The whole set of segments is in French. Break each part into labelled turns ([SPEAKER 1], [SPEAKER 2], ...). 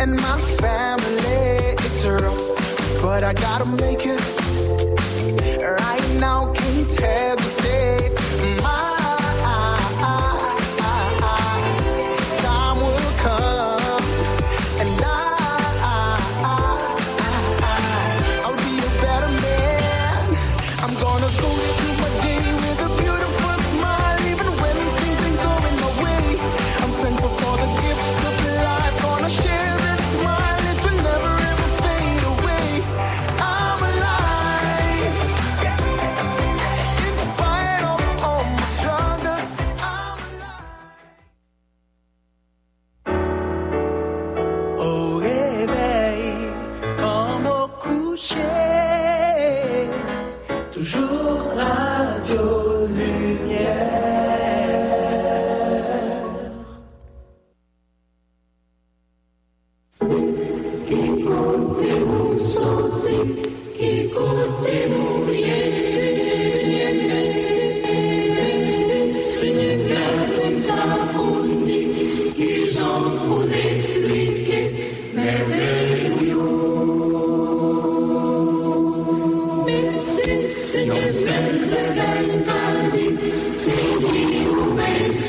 [SPEAKER 1] And my family, it's rough, but I gotta make it. Right now, can't hesitate.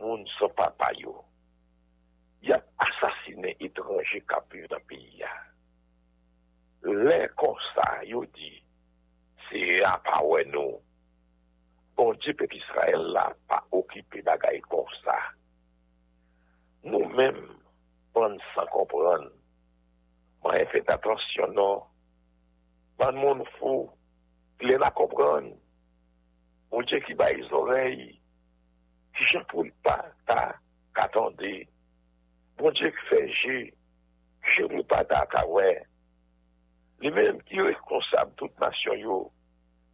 [SPEAKER 2] moun san papa yo, yap asasine etranje kapiv nan peyi ya. Lè konsa yo di, se a pa wè nou, bon di pek Israel la pa okipi bagay konsa. Nou mèm, pon san kompran, man e fèt atensyon nou, man moun fou, lè na kompran, moun di ki ba yi zorey, Ti jen pou pa ta katande. Bon diye ki feje, jen pou pa ta kawe. Li menm ki yo ekonsab tout nasyon yo.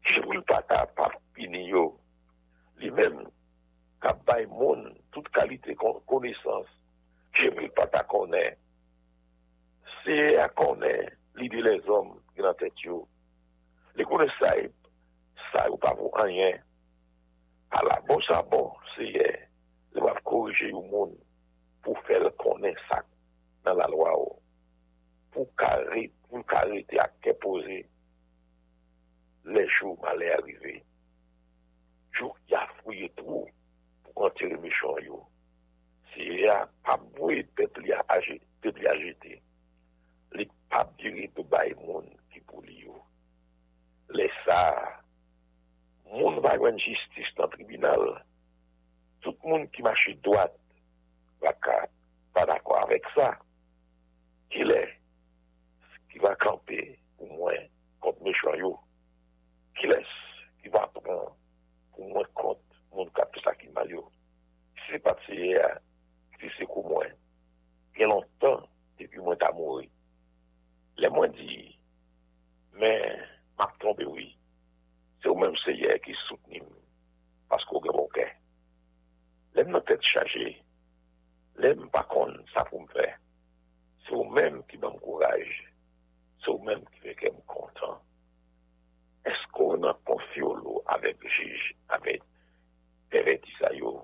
[SPEAKER 2] Ti jen pou pa ta papini yo. Li menm kap bay moun tout kalite konesans. Ti jen pou pa ta kone. Se a kone li di les om ki nan tet yo. Li kone sa yo pa pou kanyen. ala bosa bon, seye, le wap korije yon moun pou fel konen sak nan la lwa ou.
[SPEAKER 1] Pou kare, pou kare te ak ke pose le chou male arive. Chou ki a fouye tou pou konti le michon yo. Seye a pap mouye pep li a jete. Li pap diri tou bay moun ki pou li yo. Le sa... moun bagwen jistis nan tribunal, tout moun ki mache doat, baka pa d'akwa avek sa, ki le, ki va kampe pou mwen kont mechon yo, ki les, ki va pran pou mwen kont moun kapte sa ki mal yo. Si Se patse ya, si se kou mwen, gen lontan, depi mwen ta mouri, le mwen di, men, mak trompe wii, ou menm se yè ki soutenim paskou gen moun gen. Lèm nan tèt chaje, lèm bakon sa pou m fè. Se ou menm ki bèm kouraj, se ou menm ki veke m kontan. Esko nan konfyo lou avèk jij, avèk pereti sa yo,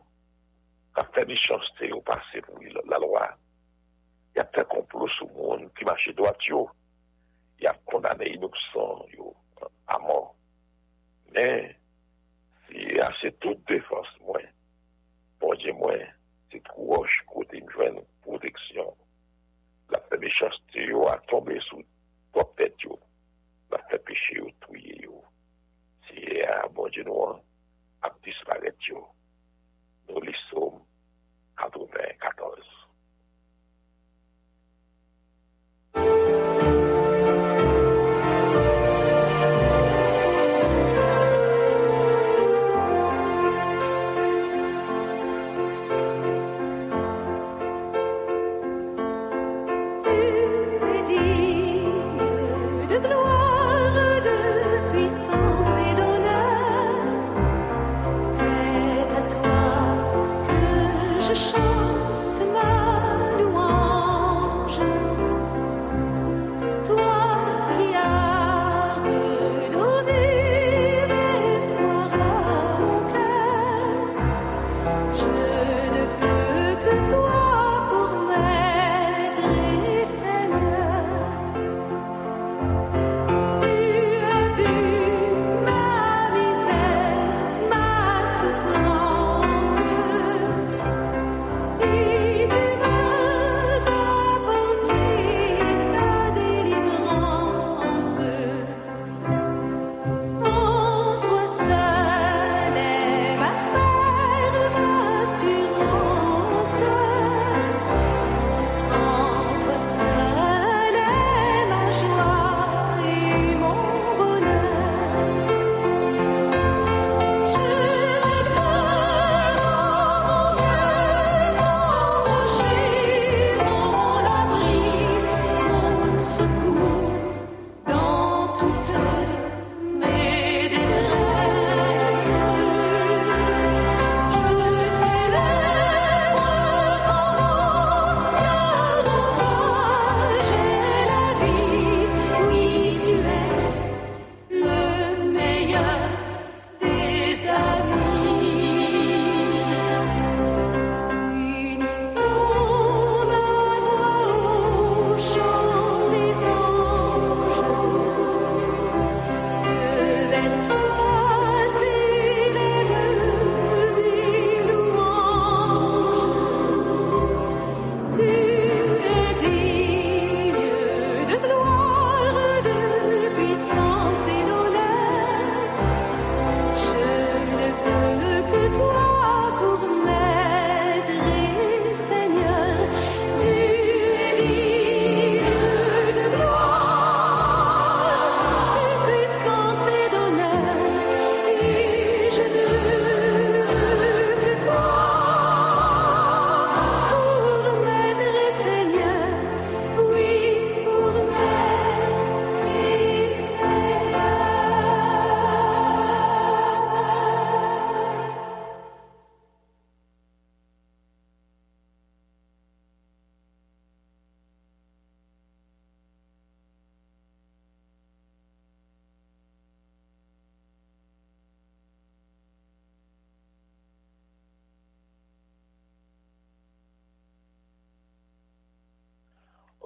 [SPEAKER 1] ka fè di chans te yo pase pou la loa, Ya fè komplo sou moun ki mache doat yo, ya kondane inoksan yo a mor. Men, si ase tout defans mwen, ponje mwen, se kouwosh kote mjwen proteksyon, la fe mechastre yo a tombe sou top yo, la fe peche yo touye yo, si e a bonje nou an, ap disparet yo, nou li som 94.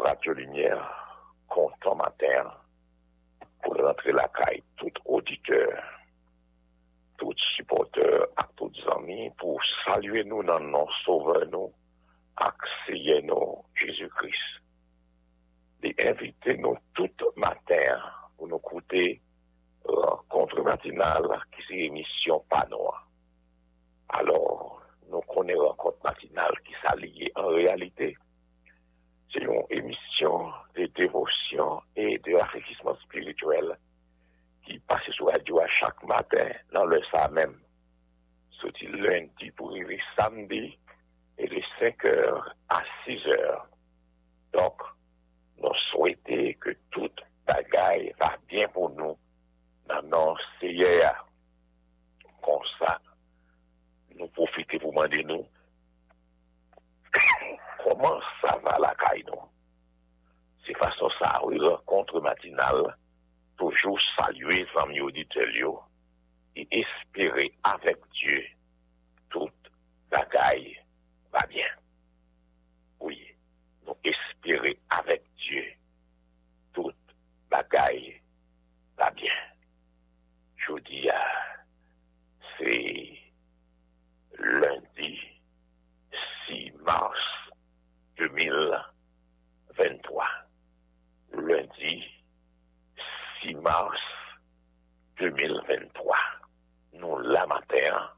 [SPEAKER 1] Radio Lumière
[SPEAKER 2] compte en matin pour rentrer la caille tout auditeur, tout supporteur ak tout zami pour saluer nous nan non sauveur nous ak seye nou Jésus-Christ. Li invite nou tout matin pou nou koute euh, rencontre matinal ki se emisyon panoa. Alors, nou konen rencontre matinal ki sa liye en realite C'est une émission de dévotion et de rafraîchissement spirituel qui passe sur radio à chaque matin, dans le sa même. Sauti lundi pour arriver samedi et de 5h à 6h. Donc, nous souhaitons que toute bagaille va bien pour nous dans nos CIR. Comme ça, nous profitons pour demander nous comment ça va la caille nous. C'est façon ça, oui, rencontre matinale, toujours saluer les auditeurs et espérer avec Dieu toute bagaille va bien. Oui, nous espérer avec Dieu toute bagaille va bien. Je vous dis, c'est lundi 6 mars 2023. Lundi 6 mars 2023. Nous, la matin,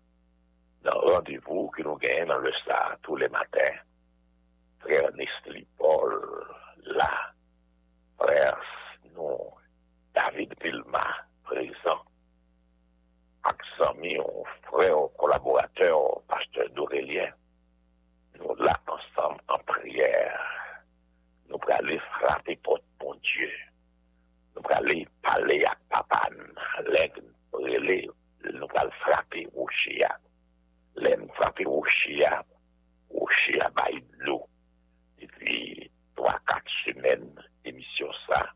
[SPEAKER 2] dans le rendez-vous que nous gagnons dans le SAR tous les matins, frère Nestlé Paul, là, frère, nous, David Vilma, présent, Axami, mon frère, collaborateur, pasteur d'Aurélien, nous là ensemble en prière. Nous allons frapper pour Dieu. Nous allons parler à papa, l'aigle, nous allons frapper au chia. L'aime frapper au chia, au chia l'eau. Depuis trois, quatre semaines, émission ça,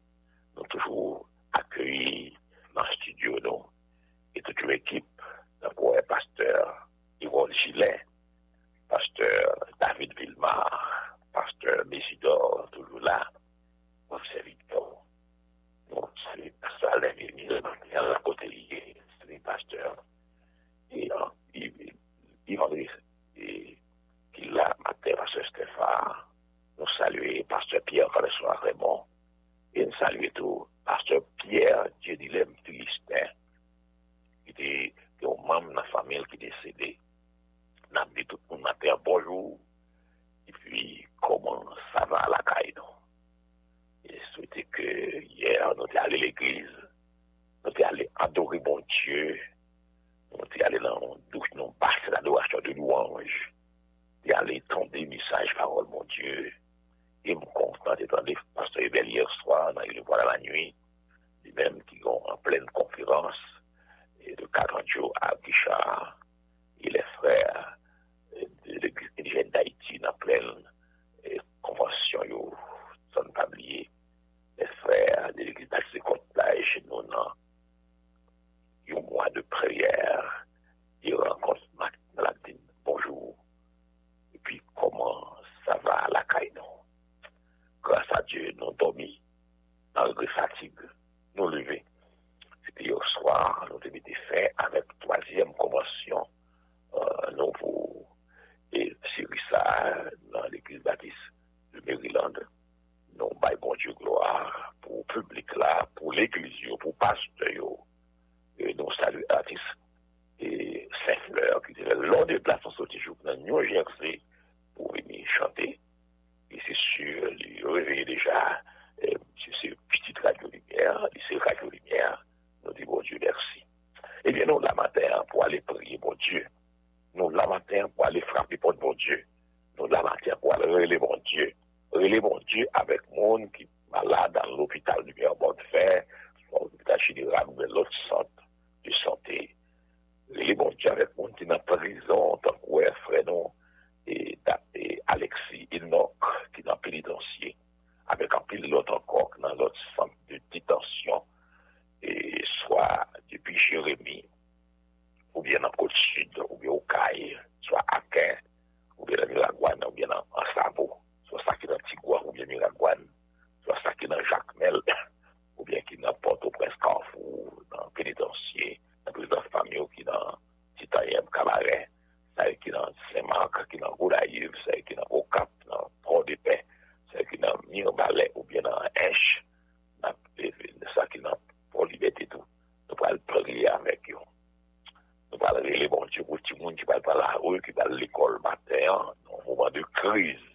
[SPEAKER 2] nous toujours accueillis dans le studio, nous, et toute l'équipe, le pasteur Yvonne Gilet, pasteur David Villemar, pasteur Messidor, toujours là, bon, sa li sa la vini, a la kote liye, sa li pasteur, e an, i vandri, ki la matè pasteur Stéphane, nou salue pasteur Pierre François Raymond, e nou salue tou pasteur Pierre Djedilem Philistin, ki te, ki ou mam nan famil ki desede, nan di tout moun matè bonjou, e pi, koman sa va la kaido. Non? Et souhaiter que hier, nous sommes allés à l'église, nous sommes allés adorer bon Dieu, nous sommes allés dans douche, nous passer l'adoration de louange, et aller tendre des messages, parole, mon Dieu. Et me content d'être le pasteur Ebel hier soir, dans le voir la nuit, lui-même qui sont en pleine conférence, et de Caranjo à Guichard, et les frères 可以.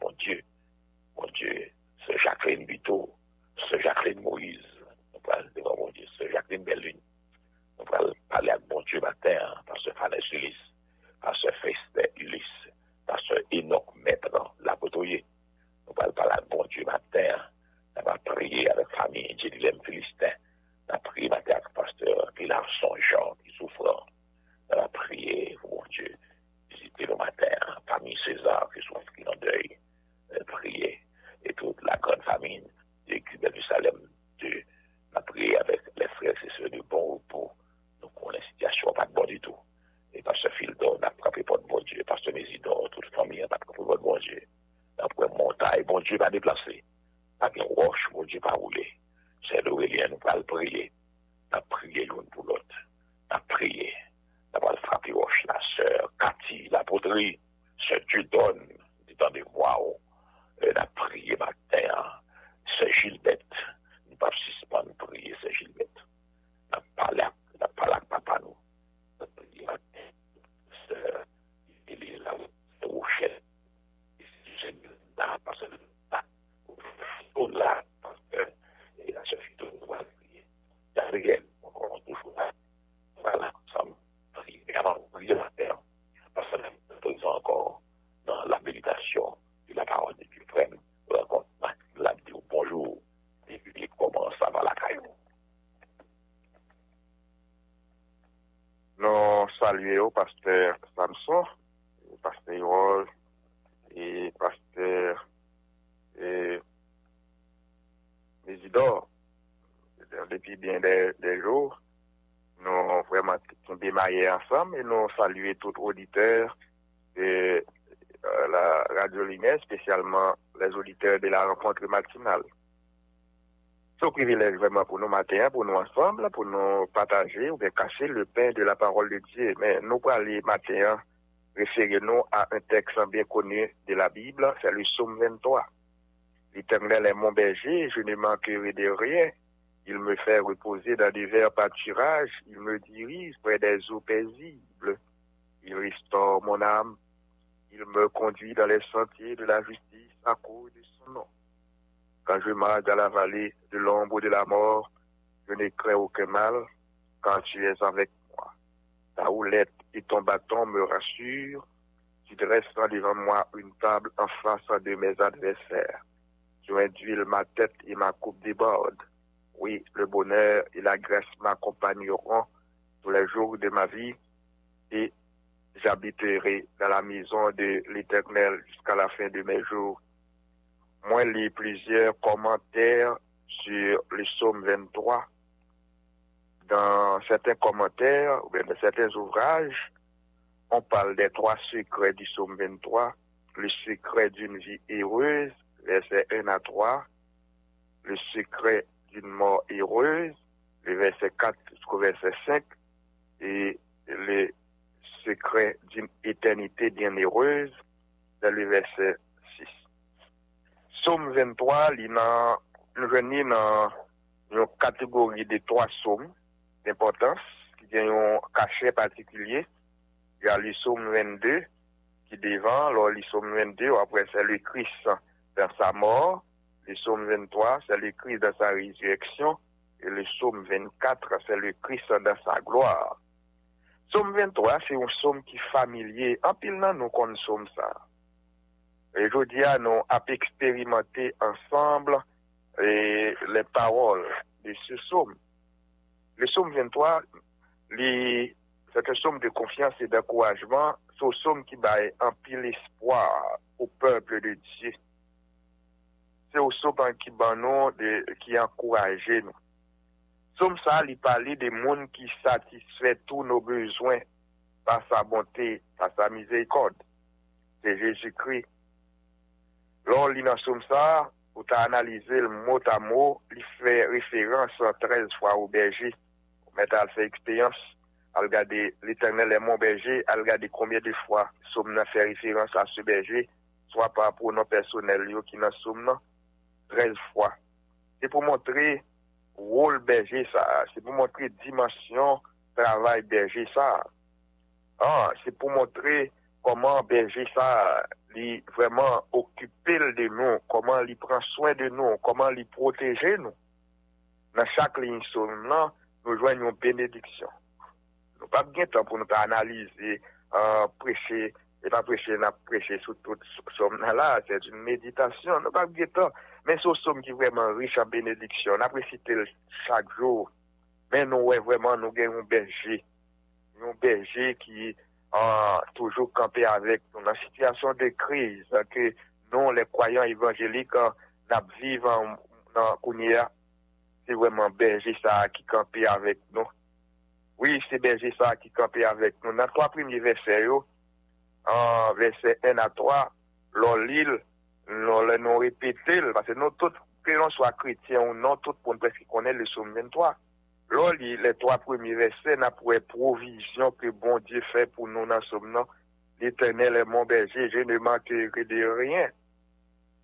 [SPEAKER 2] Mon Dieu. Mon Dieu, c'est Jacqueline Bito, c'est Jacqueline Moïse. Nous allons devant mon Dieu, c'est Jacqueline Bellune. Nous allons parler avec mon Dieu matin, parce que Fanès Ulysse, parce que Feste Ulysse, parce que Enoch Maître, la côtoyer. Nous allons parler avec mon Dieu matin. On va prier avec famille Jédilem Philistin. Va prier matin avec pasteur Pilar Jean qui souffre. On va prier, mon Dieu, visiter le matin, famille César qui souffre, qui en deuil. Prier. Et toute la grande famille de Jérusalem. Dieu. On va prier avec les frères et sœurs de bon repos. Donc, on a une situation pas de bon du tout. Et pasteur Fildon, on a frappé pour le bon Dieu. Pasteur Mésidor, toute la famille, on a frappé pour le bon Dieu. Après montagne, bon Dieu va déplacer. Avec une roche, mon Dieu va rouler. C'est l'Aurélien, nous allons prier. Nous allons prier l'une pour l'autre. Allons prier. Nous allons frapper roche, la sœur Cathy, la poterie, ce Dieu donne, dit dans des mois, nous allons prier matin. C'est Gilbert. Nous pas suspendre prier, c'est Gilbert. Nous allons parler avec papa nous. Nous prier matin. Il est là, Rochelle. C'est là, parce que là, parce que il a suffi de nous prier. Gabriel, encore toujours là. Voilà, ça me prie. Et avant prier la terre, parce que nous sommes encore dans la méditation de la parole de Dieu. pren renkont ma, la di ou bonjou, di li koman sa va la kayou.
[SPEAKER 3] Non salye yo, pasteur Samson, pasteur Yorol, e pasteur Mesidor. Depi bien de jour, nou vreman tombe maye ansam, e nou salye tout auditeur, e... euh, la Radio Lumière, spécialement les auditeurs de la rencontre matinale. C'est un privilège vraiment pour nous matin, pour nous ensemble, pour nous partager ou bien cacher le pain de la parole de Dieu. Mais nous pour aller matin, référer nous à un texte bien connu de la Bible, c'est le psaume 23. L'Éternel est mon berger, je ne manquerai de rien. Il me fait reposer dans des verts pâturages, il me dirige près des eaux paisibles. Il restaure mon âme, il me conduit dans les sentiers de la justice à cause de son nom. Quand je marche dans la vallée de l'ombre de la mort, je ne crains aucun mal, quand tu es avec moi. Ta houlette et ton bâton me rassurent. Tu dresses devant moi une table en face de mes adversaires. Tu induis ma tête et ma coupe déborde. Oui, le bonheur et la grâce m'accompagneront tous les jours de ma vie et j'habiterai dans la maison de l'Éternel jusqu'à la fin de mes jours. Moi, lis plusieurs commentaires sur le psaume 23. Dans certains commentaires, ou bien dans certains ouvrages, on parle des trois secrets du psaume 23. Le secret d'une vie heureuse, versets 1 à 3. Le secret d'une mort heureuse, le verset 4 jusqu'au verset 5. Et le secret d'une éternité bienheureuse, dans le verset 6. Somme 23, il a venu dans une catégorie de trois sommes d'importance qui ont un cachet particulier. Il y a le somme 22 qui devant, alors le somme 22, après c'est le Christ dans sa mort, le somme 23, c'est le Christ dans sa résurrection, et le somme 24, c'est le Christ dans sa gloire. Som 23, se yon som ki familye, anpil nan nou kon som sa. E jodia nou ap eksperimente ansamble le parol de se som. Le som 23, li, se ke som de konfians e de kouajman, se som ki baye anpil espoir ou peple de Diyo. Se ou som an ki ban nou, de, ki an kouaje nou. Soum sa li pale de moun ki satisfè tou nou bezwen pa sa bonte, pa sa mizekod. Se Jejikri. Lon li nan soum sa, ou ta analize l mot a mot, li fè referans an 13 fwa ou berje. Ou met al fè ekspeyans, al gade l'Eternel e mon berje, al gade komye de fwa soum nan fè referans a se berje, swa pa pou nan personel yo ki nan soum nan 13 fwa. Se pou montre... wòl berje sa, se pou montre dimansyon travay berje sa. Ah, se pou montre koman berje sa li vreman okupil de nou, koman li pran swen de nou, koman li proteje nou. Nan chak li insoum nan, nou jwen yon benediksyon. Nou pa gen tan pou nou pa analize, uh, preche, e pa preche na preche sou tout som nan la, se yon meditasyon, nou pa gen tan. Men sou som ki vreman riche an benediksyon, apre site chak jou, men nou wè vreman nou gen yon berje. Yon berje ki an toujou kampe avèk. Nou nan sityasyon de kriz, ke nou le kwayan evanjelik nap vivan nan kounye, se vreman berje sa ki kampe avèk nou. Oui, se berje sa ki kampe avèk nou. Nan 3 primi verse yo, an verse 1 a 3, lò l'il, nou lè nou repete lè, parce nou tout, kè yon swa kretien ou nou tout pou nou preski konen lè soum 23. Lò li, lè 3 premi verset nan pou e provision ke bon diye fè pou nou nan soum nan, l'Eternel est mon berger, je ne manquerai de rien.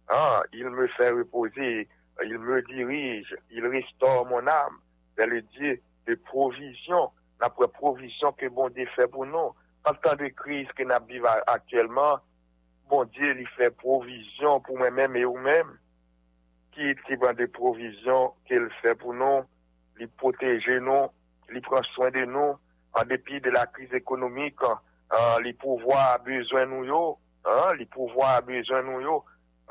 [SPEAKER 3] Ah, il me fait reposer, il me dirige, il restaure mon âme. C'est le Dieu de provision, la provision que bon Dieu fait pour nous. En temps de crise que nous vivons actuellement, bon diye li fè provision pou mè mèm e ou mèm, ki ti ban de provision ke l fè pou nou, li poteje nou, li pran soin de nou, an depi de la kriz ekonomik, an, li pouvoi a bezwen nou yo, an, li pouvoi a bezwen nou yo,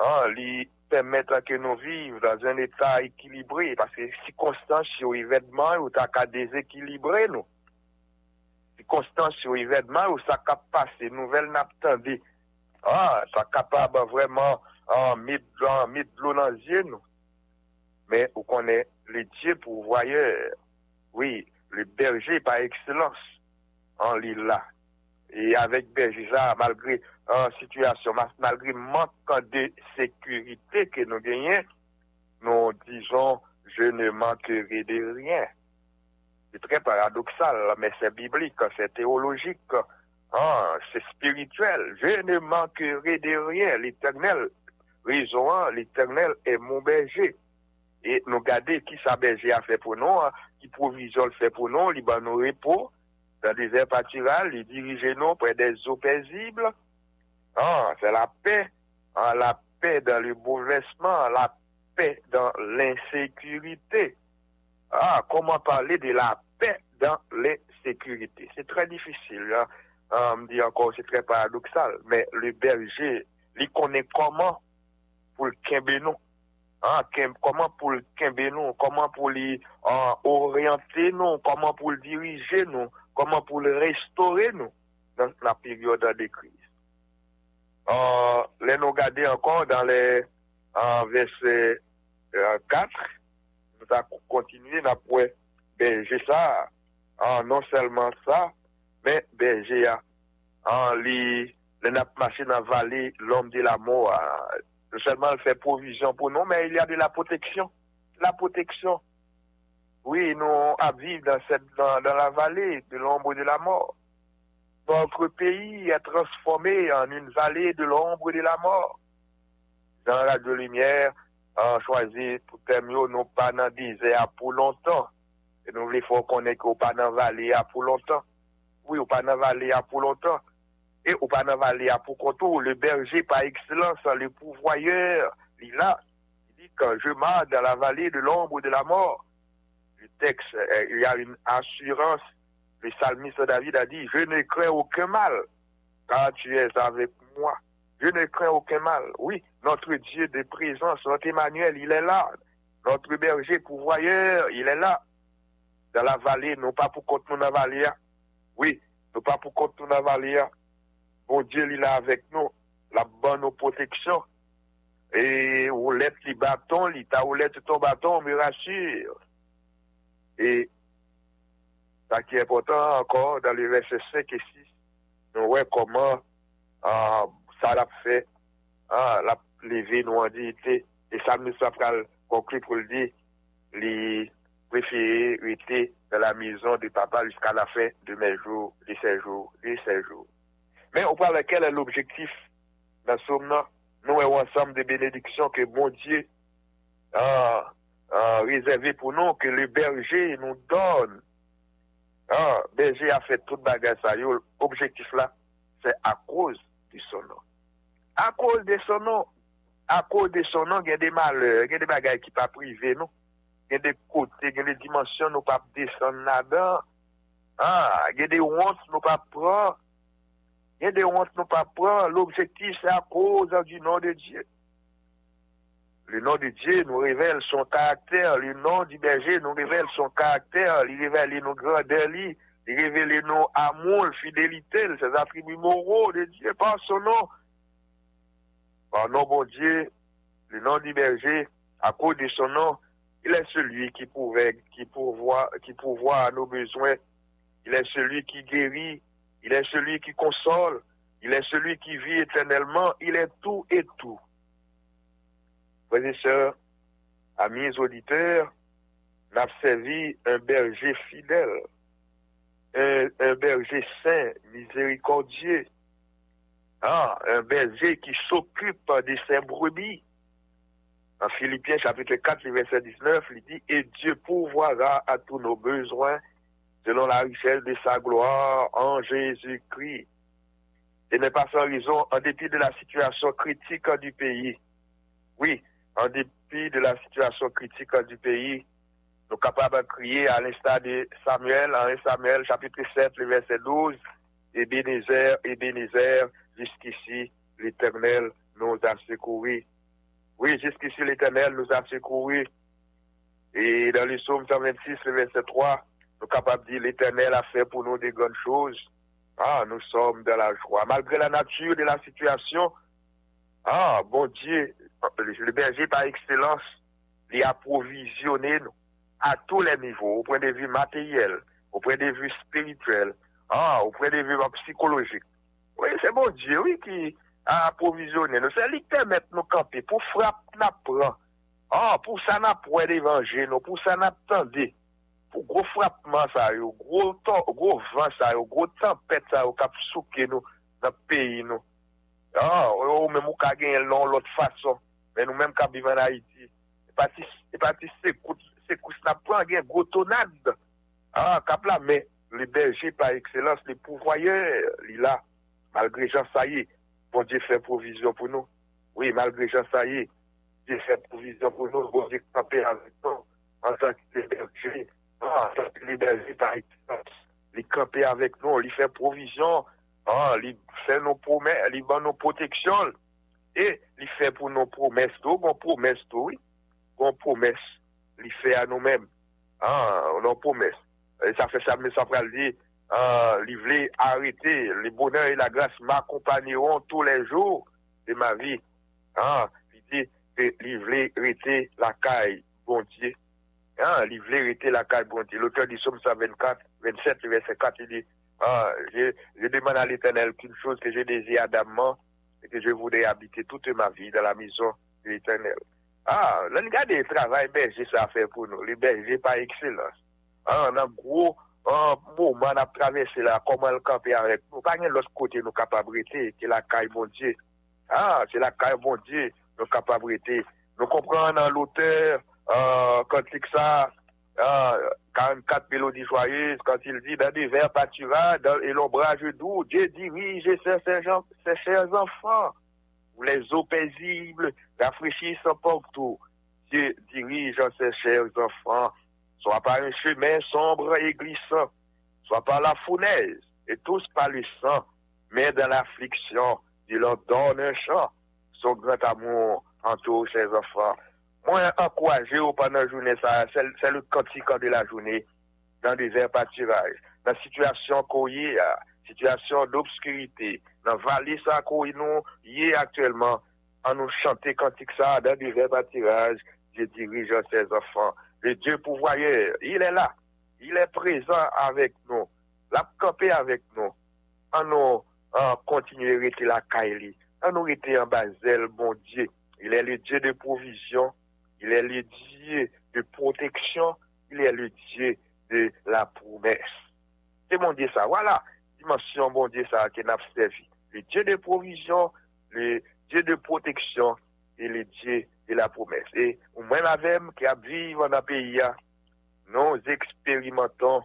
[SPEAKER 3] an, li permèt an ke nou viv dan zan etat ekilibre, paske si konstans yo ivedman ou ta ka dezekilibre nou. Si konstans yo ivedman ou sa ka pase nouvel nap tande ah, sa kapab vreman an mit, mit blou nan zye nou. Men, ou konen le diye pou voyeur, oui, le berje par ekselans an li la. E avek berje sa, malgre an situasyon, malgre mankan de sekurite ke nou genyen, nou dijon, je ne mankere de rien. Se tre paradoxal, men se biblik, se teologik, Ah, c'est spirituel. Je ne manquerai de rien. L'éternel, raison, l'éternel est mon berger. Et nous garder qui sa berger a fait pour nous, qui provision fait pour nous, il va nous repos dans des airs pâturages, il dirige nous près des eaux paisibles. Ah, c'est la paix. Ah, la paix dans le bouleversement, la paix dans l'insécurité. Ah, comment parler de la paix dans l'insécurité? C'est très difficile. Hein? m di ankon se tre paradoksal, men le berje li konen koman pou l kenbe nou. An, kem, koman pou l kenbe nou, koman pou li an, oryante nou, koman pou l dirije nou, koman pou l restore nou nan la peryode de kriz. Euh, le nou gade ankon dan le an, euh, verse 4, euh, nou ta kontinue na pou berje sa, non selman sa, belge ya, an li, le nap mache nan vale l'om de la mou, non selman fè provision pou nou, men il y a de la proteksyon, la proteksyon. Oui, nou aviv dans, cette, dans, dans la vallée de l'ombre de la mort. Notre pays est transformé en une vallée de l'ombre de la mort. Dans la de lumière, on choisit pour terminer nous pas dans désert pour longtemps. Et nous voulons qu'on pas dans vallée pour longtemps. Oui, ou pas pour longtemps. Et ou pas pour contour. Le berger par excellence, le pourvoyeur, il a, il dit quand je marche dans la vallée de l'ombre de la mort, le texte, euh, il y a une assurance le psalmiste David a dit, je ne crains aucun mal, car tu es avec moi. Je ne crains aucun mal. Oui, notre Dieu de présence, notre Emmanuel, il est là. Notre berger pourvoyeur, il est là. Dans la vallée, non pas pour compte nous dans la vallée. Oui, nou pa pou kontou nan valye a. Bon Diyo li la avek nou, la ban nou proteksyon. E ou let li baton, li ta ou let ton baton, mi rachir. E sa ki important ankon, dan li verset 5 et 6, nou wè koman ah, sa la fè, ah, la leve nou an diite, e sa mou sa pral konkli pou li, li preferi ou ite de la maison de papa jusqu'à la fin de mes jours, de ces jours, de ces jours. Mais au point lequel est l'objectif d'un somnant, nous avons ensemble des bénédictions que bon Dieu a, a réservées pour nous, que le berger nous donne. Ah, berger a fait toute bagage ça. L'objectif là, c'est à cause du somnant. À cause de son nom, à cause de son nom, il y a des malheurs, il y a des bagages qui ne sont pas privés, non? gen de kote, gen de dimensyon nou pa desan nadan, ah, gen de wans nou pa pran, gen de wans nou pa pran, l'objektif se aposa du nan de Diyo. Le nan de Diyo nou revelle son karakter, le nan di berje nou revelle son karakter, li revelle nou grandeli, li revelle nou amon, fidelitel, se atribu moro de Diyo, par son nan. Par nan bon Diyo, le nan di berje, a kou de son nan, il est celui qui pouvait, qui pourvoit, qui pourvoit à nos besoins. Il est celui qui guérit. Il est celui qui console. Il est celui qui vit éternellement. Il est tout et tout. Frères et sœurs, amis auditeurs, n'a servi un berger fidèle, un, un berger saint, miséricordieux, ah, un berger qui s'occupe de ses brebis. En Philippiens chapitre 4, verset 19, il dit, et Dieu pourvoira à tous nos besoins selon la richesse de sa gloire en Jésus-Christ. Ce n'est pas sans raison, en dépit de la situation critique du pays. Oui, en dépit de la situation critique du pays, nous sommes capables de crier à l'instar de Samuel, en 1 Samuel chapitre 7, le verset 12, Ebenezer, Ebenezer, jusqu'ici l'Éternel nous a secourus. Oui, jusqu'ici l'Éternel nous a secourus. Et dans le psaume 126, le verset 3, nous sommes capables de dire l'Éternel a fait pour nous des grandes choses. Ah, nous sommes dans la joie. Malgré la nature de la situation, ah, bon Dieu, le berger par excellence, il a provisionné nous à tous les niveaux, au point de vue matériel, au point de vue spirituel, ah, au point de vue psychologique. Oui, c'est bon Dieu, oui, qui aprovizyone nou. Se li temet nou kampe pou frap na pran. Ah, pou sa na pou el evanje nou, pou sa na tende. Pou gro frapman sa yo, gro, gro van sa yo, gro tempet sa yo kap souke nou nan peyi nou. Ah, ou men mou ka gen lon lot fason. Men nou men ka bivan Haiti. E pati se kous na pran gen gro tonad. Ah, kap la men, li belge par ekselans, li pouvoye, li la, malgre jan sa ye. bon Dieu fait provision pour nous. Oui, malgré Jean Saillé, Dieu fait provision pour nous, bon Dieu campé avec nous, en tant que liberté, ah, en tant que liberté par exemple. Il campé avec nous, il fait provision, ah, il fait nos promesses, il donne nos protections, et il fait pour nos promesses, donc bon promesse, oui, bon promesse, il fait à nous-mêmes, ah, nos promesses. Et ça fait ça, mais ça va le dire, euh, li vle arete, le bonheur et la grâce m'accompagneront tous les jours de ma vie. Ah, li vle rete la caille bontier. Ah, li vle rete la caille bontier. L'auteur du Somme 124, 27, verset 4, il dit, ah, je, je demande à l'éternel qu'une chose que je désire adamant et que je voudrais habiter toute ma vie dans la maison de l'éternel. Ah, l'on gade travail berger ça a fait pour nous. Le berger par excellence. Ah, on a gros an mouman ap travesse la, koman l kampi arek. Nou pa gen los kote nou kapabrite, ke la kay bon die. Ha, se la kay bon die, nou kapabrite. Nou kompran nan l'auteur, kontik sa, 44 mélodies joyeuses, quand il dit dans des vers pâturas dans, et l'ombrage doux, Dieu dirige ses, ses, gens, ses chers enfants. Les eaux paisibles rafraîchissent en tout. Dieu dirige ses chers enfants. soit par un chemin sombre et glissant, soit par la fournaise et tous palissants, mais dans l'affliction, il leur donne un chant, son grand amour entoure ses enfants. Moi, encouragé au pendant la journée, c'est le cantique de la journée, dans des airs pâturages, dans la situation qu'on y a, situation d'obscurité, dans la vallée qu'on y est actuellement, en nous chanter cantique ça dans des airs pâturages, je dirige ses enfants. Le Dieu pourvoyeur, il est là. Il est présent avec nous. L'a campé avec nous. An nou an kontinye rete la kaili. An nou rete an bazel, bon Dieu. Il est le Dieu de provision. Il est le Dieu de protection. Il est le Dieu de la promesse. C'est mon Dieu ça. Voilà. Dimension bon Dieu ça qui n'a servi. Le Dieu de provision, le Dieu de protection et le Dieu de la promesse. Et moi m'avem qui a vive en pays, nous expérimentons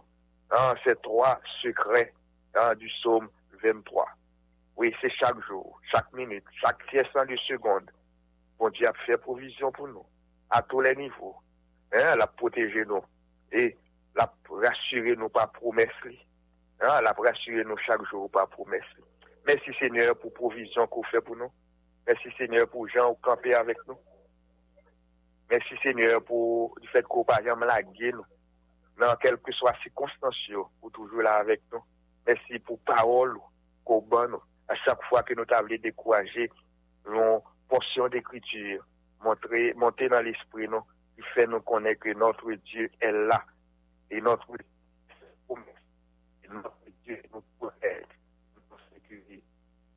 [SPEAKER 3] hein, ces trois secrets hein, du psaume 23. Oui, c'est chaque jour, chaque minute, chaque pièce de seconde. Bon Dieu a fait provision pour nous, à tous les niveaux. Hein, la protéger nous et la rassurer nous par promesse. Hein, la rassurer nous chaque jour par promesse. Merci Seigneur pour provision qu'on fait pour nous. Merci Seigneur pour gens qui campé avec nous. Merci Seigneur pour le fait qu'on pas jamais laguer nous. Dans quelle que soit circonstance, ou toujours là avec nous. Merci pour parole qu'on nous. À chaque fois que nous t'avons découragé, une portion d'écriture, montrer, monter dans l'esprit nous, qui fait nous connaître que notre Dieu est là. Et notre notre Dieu nous protège, nous sécurise.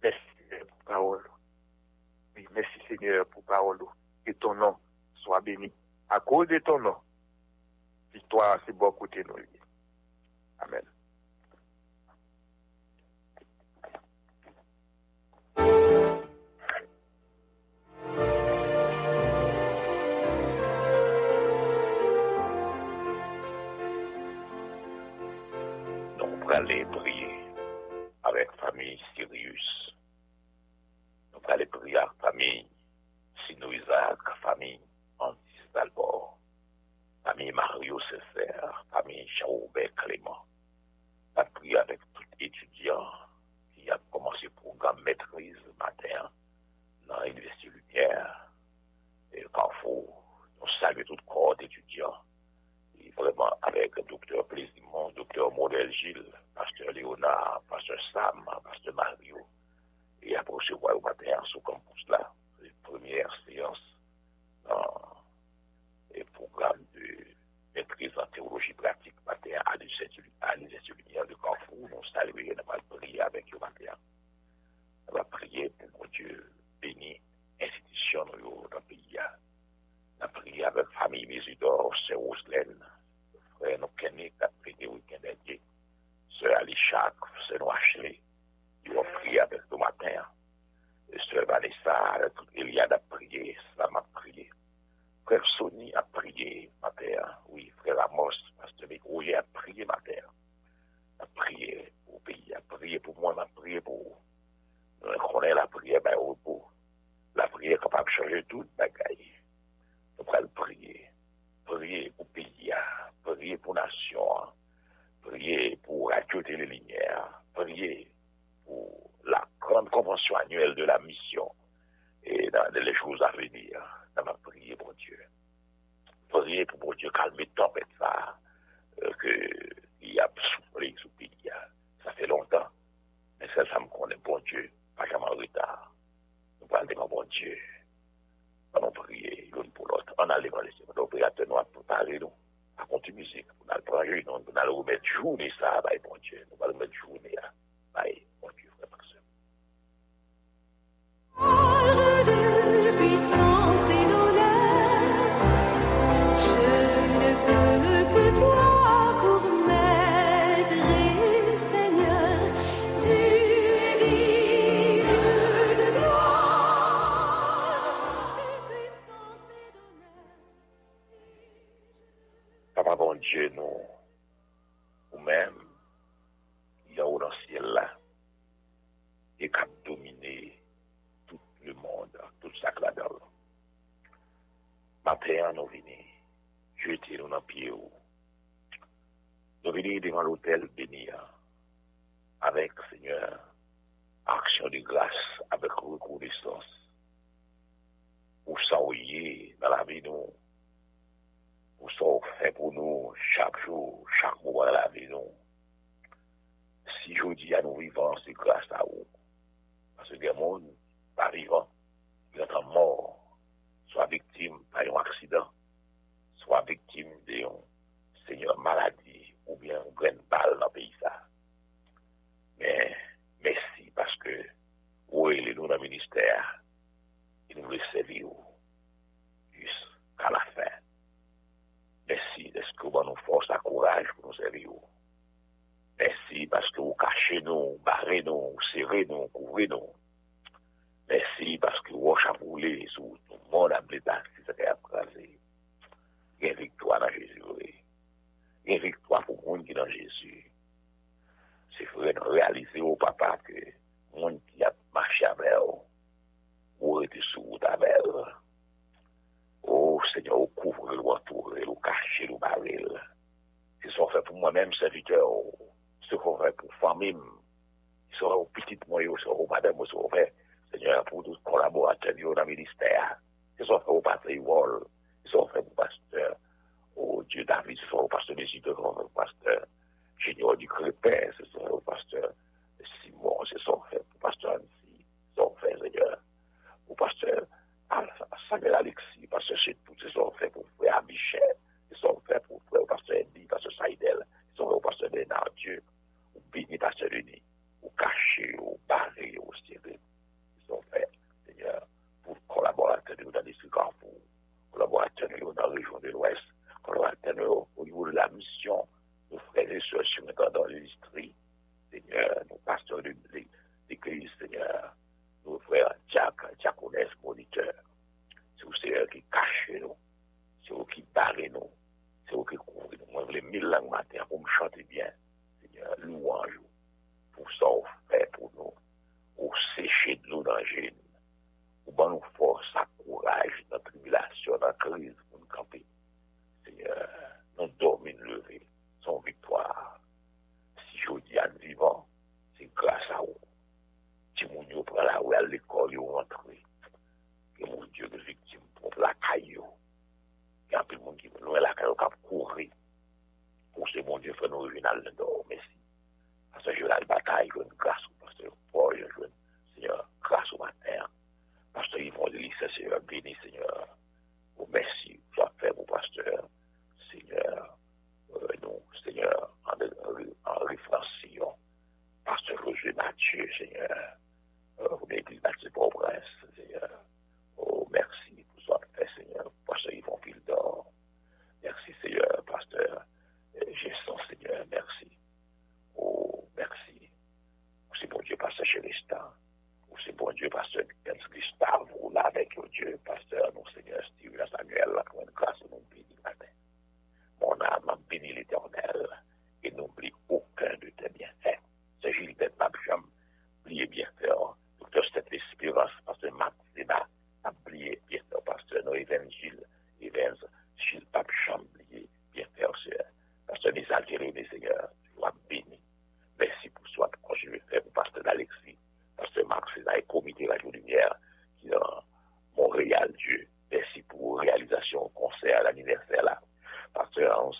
[SPEAKER 3] Merci Seigneur pour parole. Oui, merci Seigneur pour parole. Que ton nom soit béni. À cause de ton nom, victoire, c'est bon côté nous. Amen.
[SPEAKER 2] Nous aller prier avec famille Sirius. Nous aller prier avec famille Sino famille D'Albor, famille Mario Césaire, famille Chaubert Clément. Nous prier avec tout étudiant qui a commencé le programme maîtrise matin dans l'Université Lumière et Carrefour. Nous saluons tout le corps d'étudiants et vraiment avec docteur Plaisimont, docteur Modèle Gilles, pasteur Léonard, pasteur Sam, pasteur Mario, et après recevoir au matin le campus là, les premières séances dans le programme de maîtrise en théologie pratique matin à l'Université Lumière de Carrefour. Nous saluons et nous allons prier avec eux matin. On va prier pour que Dieu bénisse l'institution dans le pays. On a prié avec famille Mésidor, Sœur Roslaine, frère nous Kenny, qui a prié le week-end dernier, Sœur Alichak, Sœur Ashley, ils ont prié avec nous matin. Et Sœur Vanessa, Eliade a prié, Sam a prié. Frère Sonny a prié matin. Oui, frère Amos, Pasteur Roger a prié matin. A prié le pays, a prié pour moi, a prié pour vous. Nous connaissons la prière, ben, au repos. La prière est capable de changer toute bagaille. Nous allons prier. Prier pour pays, prier pour nation, prier pour Radio Télé Lumière, prier pour la grande convention annuelle de la mission et dans les choses à venir nan ap priye bon Diyo. Priye pou bon Diyo kalme torpet sa, ke y ap soufri sou pili ya. Sa fe lontan, men se sa m konen bon Diyo, pa. Nou pal deman bon
[SPEAKER 4] Diyo, anon priye yon pou lot, lese, priye aten nou ap prepare nou, akonti mizik, nou nan pranje, nou nan remet jouni sa,
[SPEAKER 2] bay bon Diyo, nou jouni ya, bon Diyo, frè Dje nou ou men, ya ou nan siel la, e kap domine tout le monde, tout sak la dal. Maten nou vini, jete nou nan pie ou. Nou vini devan l'hotel beni ya, avek, seigneur, aksyon di glas, avek rekou de sos, ou sa ouye nan la vi nou, ou sa ou fe pou nou, Donc oui donc. così.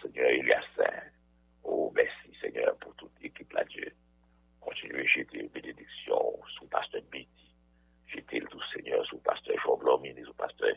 [SPEAKER 2] Seigneur, il est saint. Oh, merci, Seigneur, pour toute l'équipe là, Dieu. Continuez, jeter une bénédiction sous pasteur Betty. Jetez le tout, Seigneur, sous pasteur Job Lomini, sous pasteur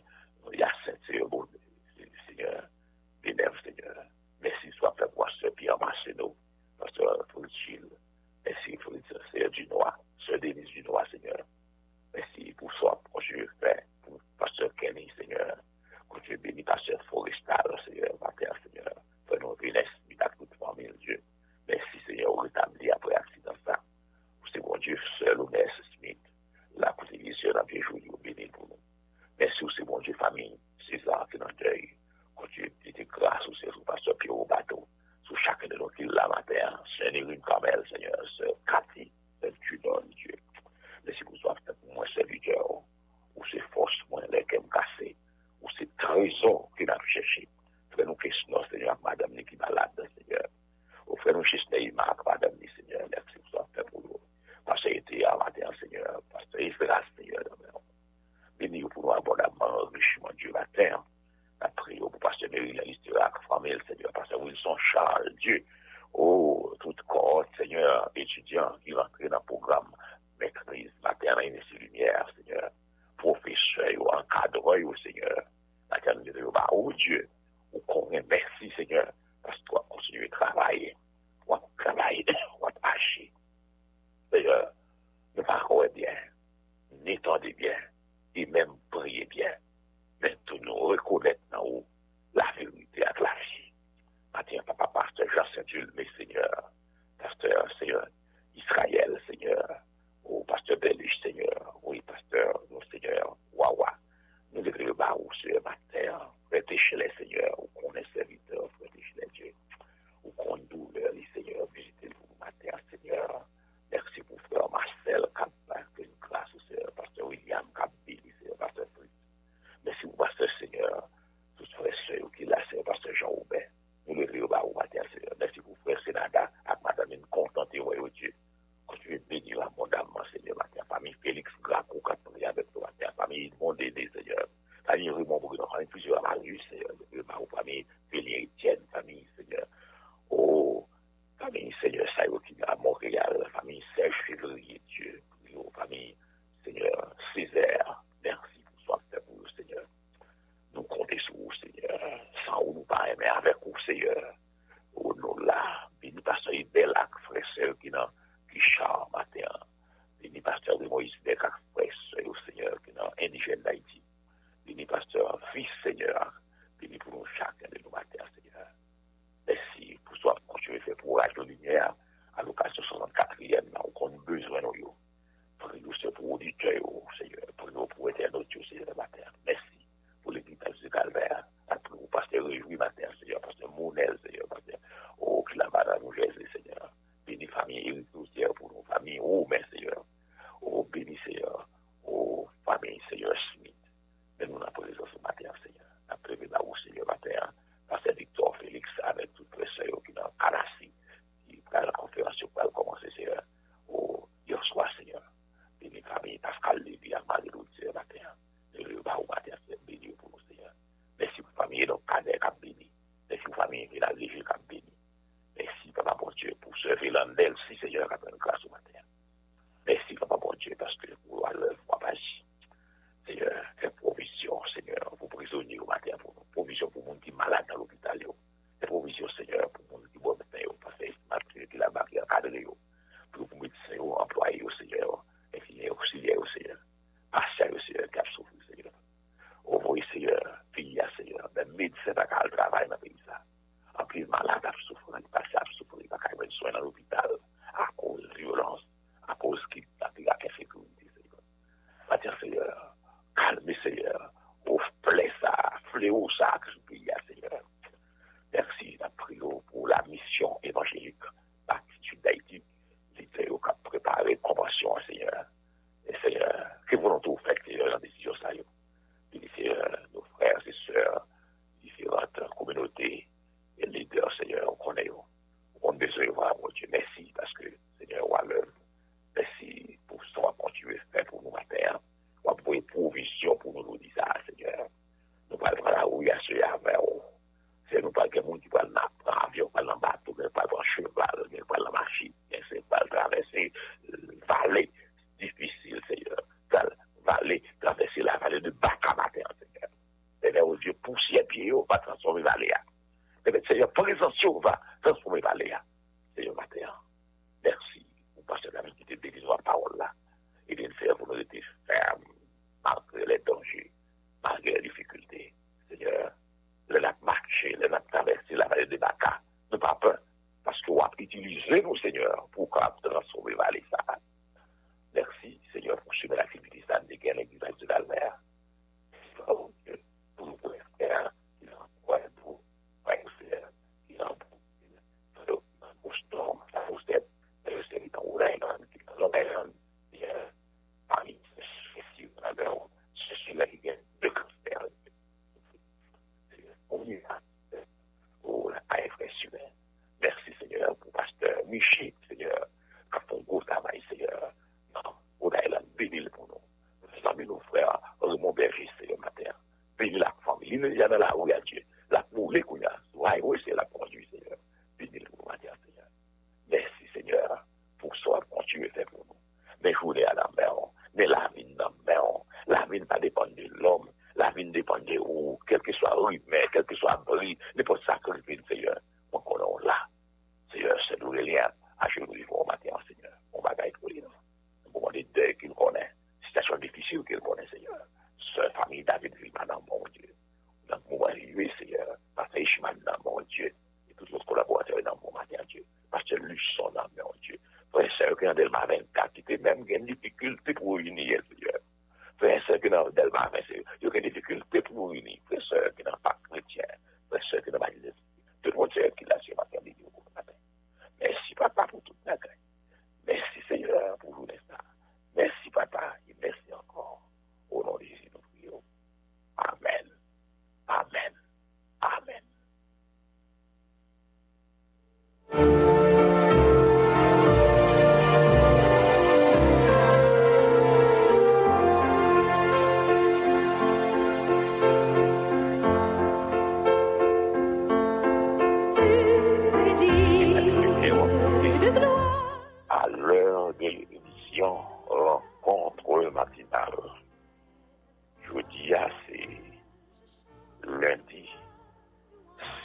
[SPEAKER 2] ya no las jugué.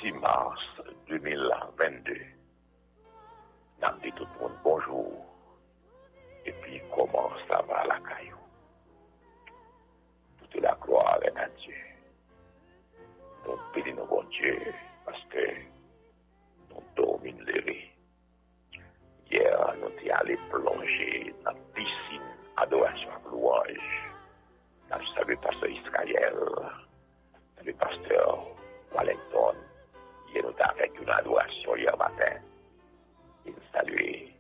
[SPEAKER 2] 6 mars 2022. N'a dit tout le monde bonjour. Et puis, comment ça va la caillou? Toute la gloire est à Dieu. Nous bénissons bon Dieu parce que nous dormons lever. Hier, nous sommes allés plonger dans la piscine adoration à louange. Nous avons salué pasteur Israël, le pasteur Wellington. Hier, nous avons fait une adoration hier matin. Et nous saluons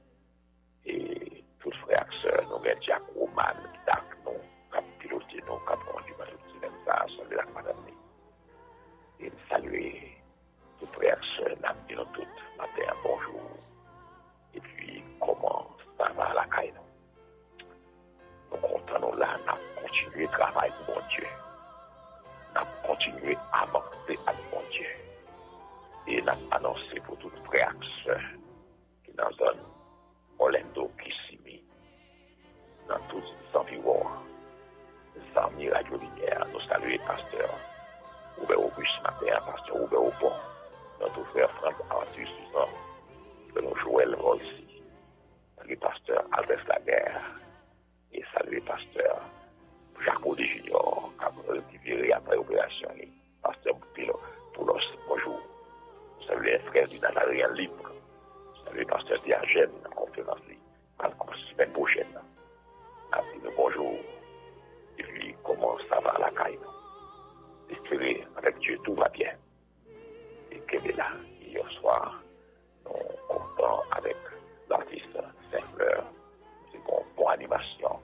[SPEAKER 2] et tous les frères et sœurs, nous avons Jacques Roman, qui t'a nous, qui a piloté nous, qui a conduit dans le même ça, salué la madame. Et nous saluons tous les frères et sœurs, nous avons dit nous tous matin bonjour. Et puis, comment ça va à la caille, nous? Nous comptons là, nous avons continué le travail pour Avons annoncé pour frères et sœurs qui dans la zone Orlando, Kissimmee, dans tous les environs, les amis Radio Lumière, nous saluons pasteur Robert Auguste matin, pasteur Robert Aubon, notre frère Franck Arthur Suzanne, que nous Joël Volsi, le pasteur Albert Laguerre, et saluer pasteur Jacques Audet Junior, qui après l'opération, pasteur Poulos, bonjour. Saluer les frères du Nazarien libre, saluer le pasteur Diagène, en conférence, à la semaine prochaine. A dit le bonjour, et puis comment ça va à la caille. Espérer avec Dieu, tout va bien. Et qu'elle est là, hier soir, nous comptons avec l'artiste Saint-Fleur, c'est bon, pour animation,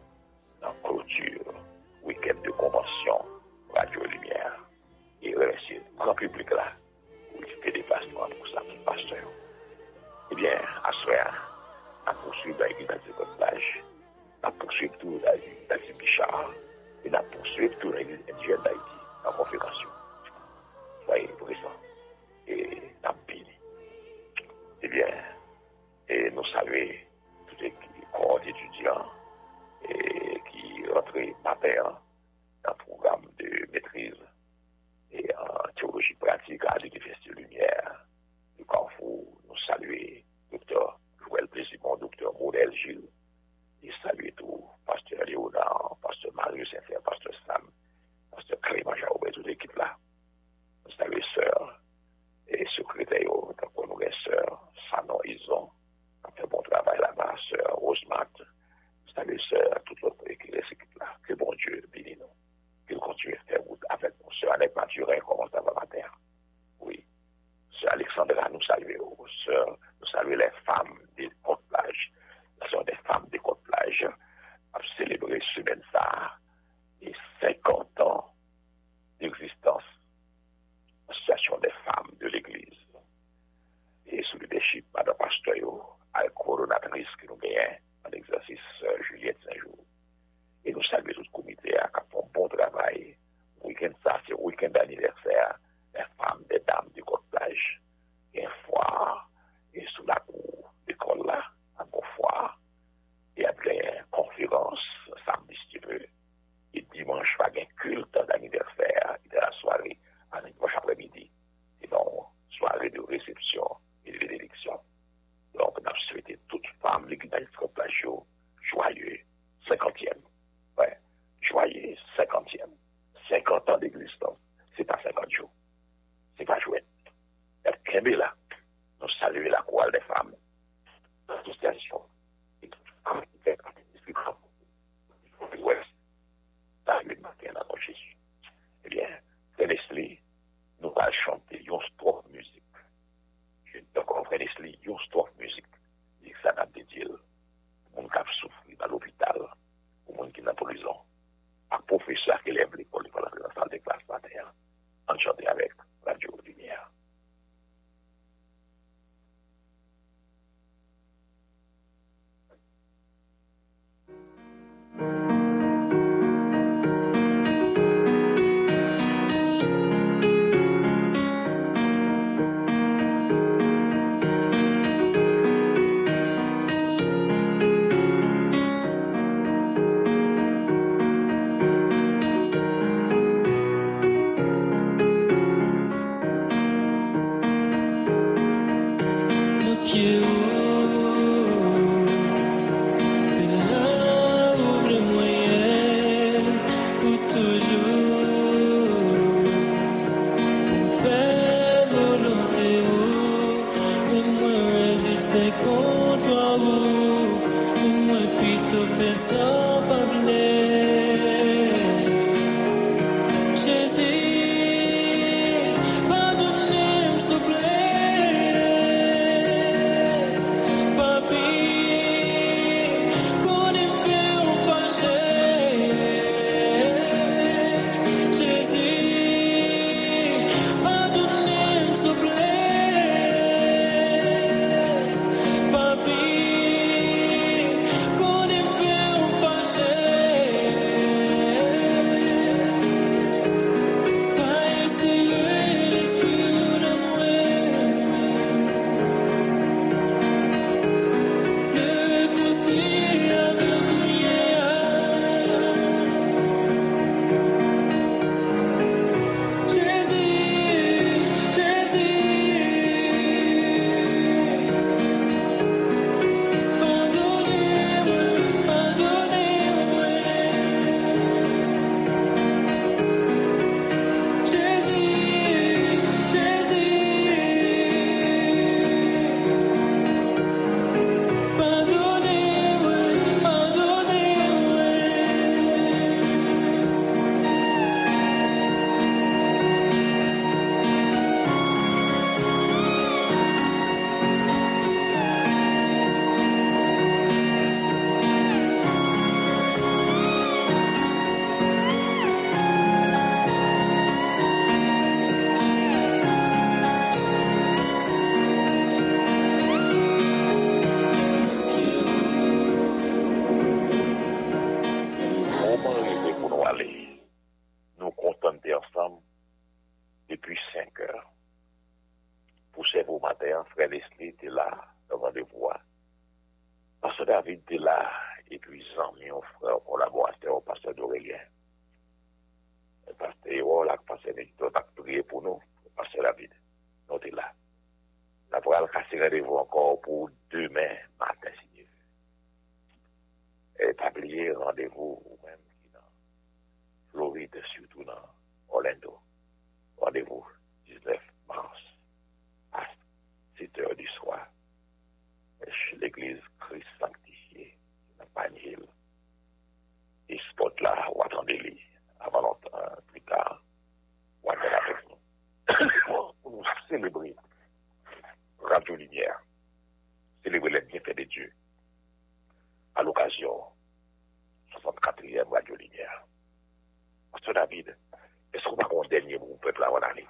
[SPEAKER 2] puis dans le fromage chaud. rendez-vous, ou même qui dans Floride, surtout dans Orlando. Rendez-vous 19 mars à 7 heures du soir chez l'église Christ sanctifié dans Panil. Et ce spot-là, on attendez-les avant longtemps, euh, plus tard, on attendez avec nous. Pour nous célébrer Radio Lumière, célébrer les bienfaits de Dieu à l'occasion 64e Radio Linéa. Pastor David, eskou pa kon denye mou pepla wana
[SPEAKER 3] li?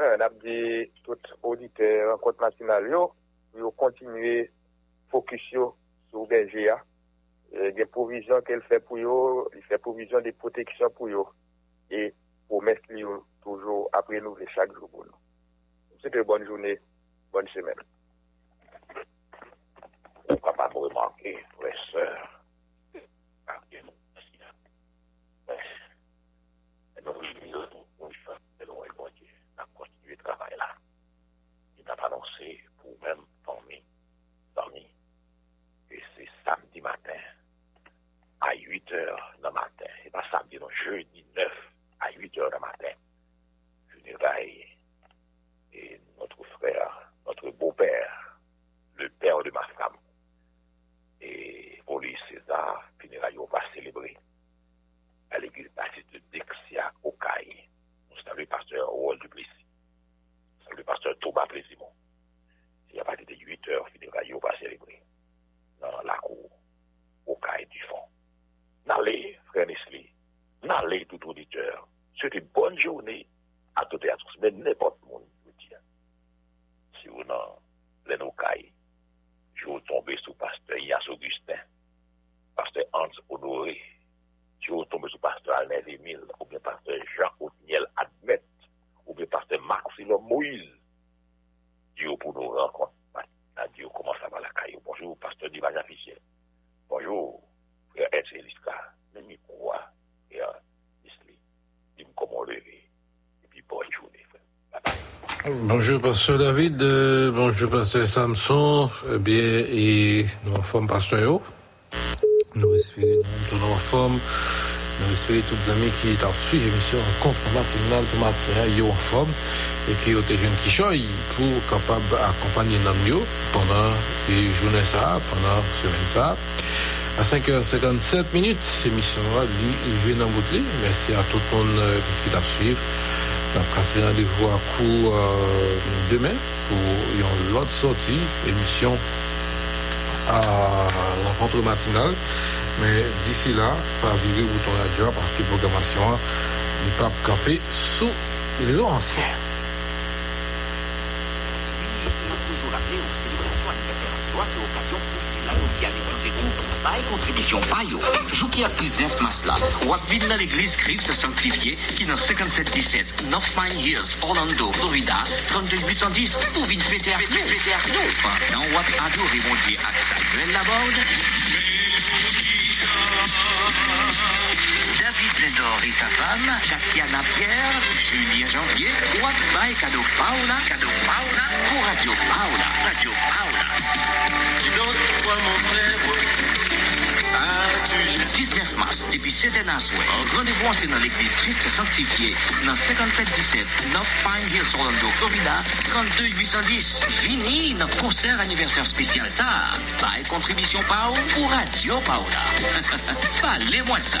[SPEAKER 3] An ap di tout audite renkont nasyonal yo, yo kontinue fokus yo sou genje ya. Gen provizyon ke l fè pou yo, l fè provizyon de proteksyon pou yo. E pou mes li yo toujou apre nou le chak joun pou nou. Sete bonne jounè, bonne semen.
[SPEAKER 2] ou ah, capable hein. de remarquer les sœurs Bref, nous réunissons pour et nous récolter. On a continué le travail là. Il a annoncé pour même dormir. dormir. Et c'est samedi matin à 8 h le matin. C'est pas samedi, non, jeudi 9 à 8 h le matin. Funérailles. Et notre frère, notre beau-père, le père de ma femme, et Police César, funérailles, on va célébrer à l'église baptiste de Dexia, au le pasteur Roald Duplessis. Le pasteur Thomas Plaisimont. Et à partir de 8 heures, funérailles, on va célébrer dans la cour, au du fond. N'allez, frère Nestlé, n'allez tout auditeur. C'est une bonne journée à toutes et à tous, mais n'importe monde, je veux dire. Si vous n'en, les nos cailles, je vous tomber sous pasteur Ias Augustin, pasteur Hans Honoré, je vous tomber sous pasteur Alain Émile, ou bien pasteur Jean Otniel Admet, ou bien pasteur Maxime Moïse. Dieu pour nous rencontrer. Dieu, comment ça va la caille? Bonjour, pasteur Divage Officiel. Bonjour, frère Ed Eliska. Même quoi, et euh, Isli, dis-moi comment lever. Et puis bonne journée, frère. Bye bye.
[SPEAKER 5] Bonjour Pasteur David, euh, bonjour Pasteur Samson, eh bien, et nous en forme Pasteur Yo. Nous espérons nous sommes en forme. Nous espérons tous les amis qui ont suivi l'émission Rencontre matinale pour matin, yo en forme, et qui ont été jeunes qui choy pour capable accompagner nous pendant les journées ça, pendant la semaine ça. À 5h57 minutes, l'émission là, je vais dans votre Merci à tout le monde euh, qui t'a suivi. On a passé rendez-vous à coup euh, demain pour une autre sortie, émission à rencontre matinale. Mais d'ici là, pas vivre bouton radio parce que la programmation n'est pas campée sous les
[SPEAKER 6] aussi allons compter groupe. Paille contribution paille. Jou qui a 19 mars là. Ou à ville dans l'église Christ sanctifié qui dans 5717 North Pine Hills, Orlando, Florida, 32810. Ou vite fêter à nous. Dans Wap adorer mon Dieu à Samuel Laborde. David Lédor et sa femme, Tatiana Pierre, Julien Janvier, Wap Bay cadeau Paula, cadeau Paula, pour Radio Paula, Radio Paula. l'autre 19 ah, mars, depuis 7 ans en rendez-vous ancien dans l'église Christ sanctifié, dans 5717 North Pine Hills, Orlando, Florida, 32810. Fini notre concert anniversaire spécial, ça. Bye, contribution Pau pour Radio Paola. Parlez-moi de ça.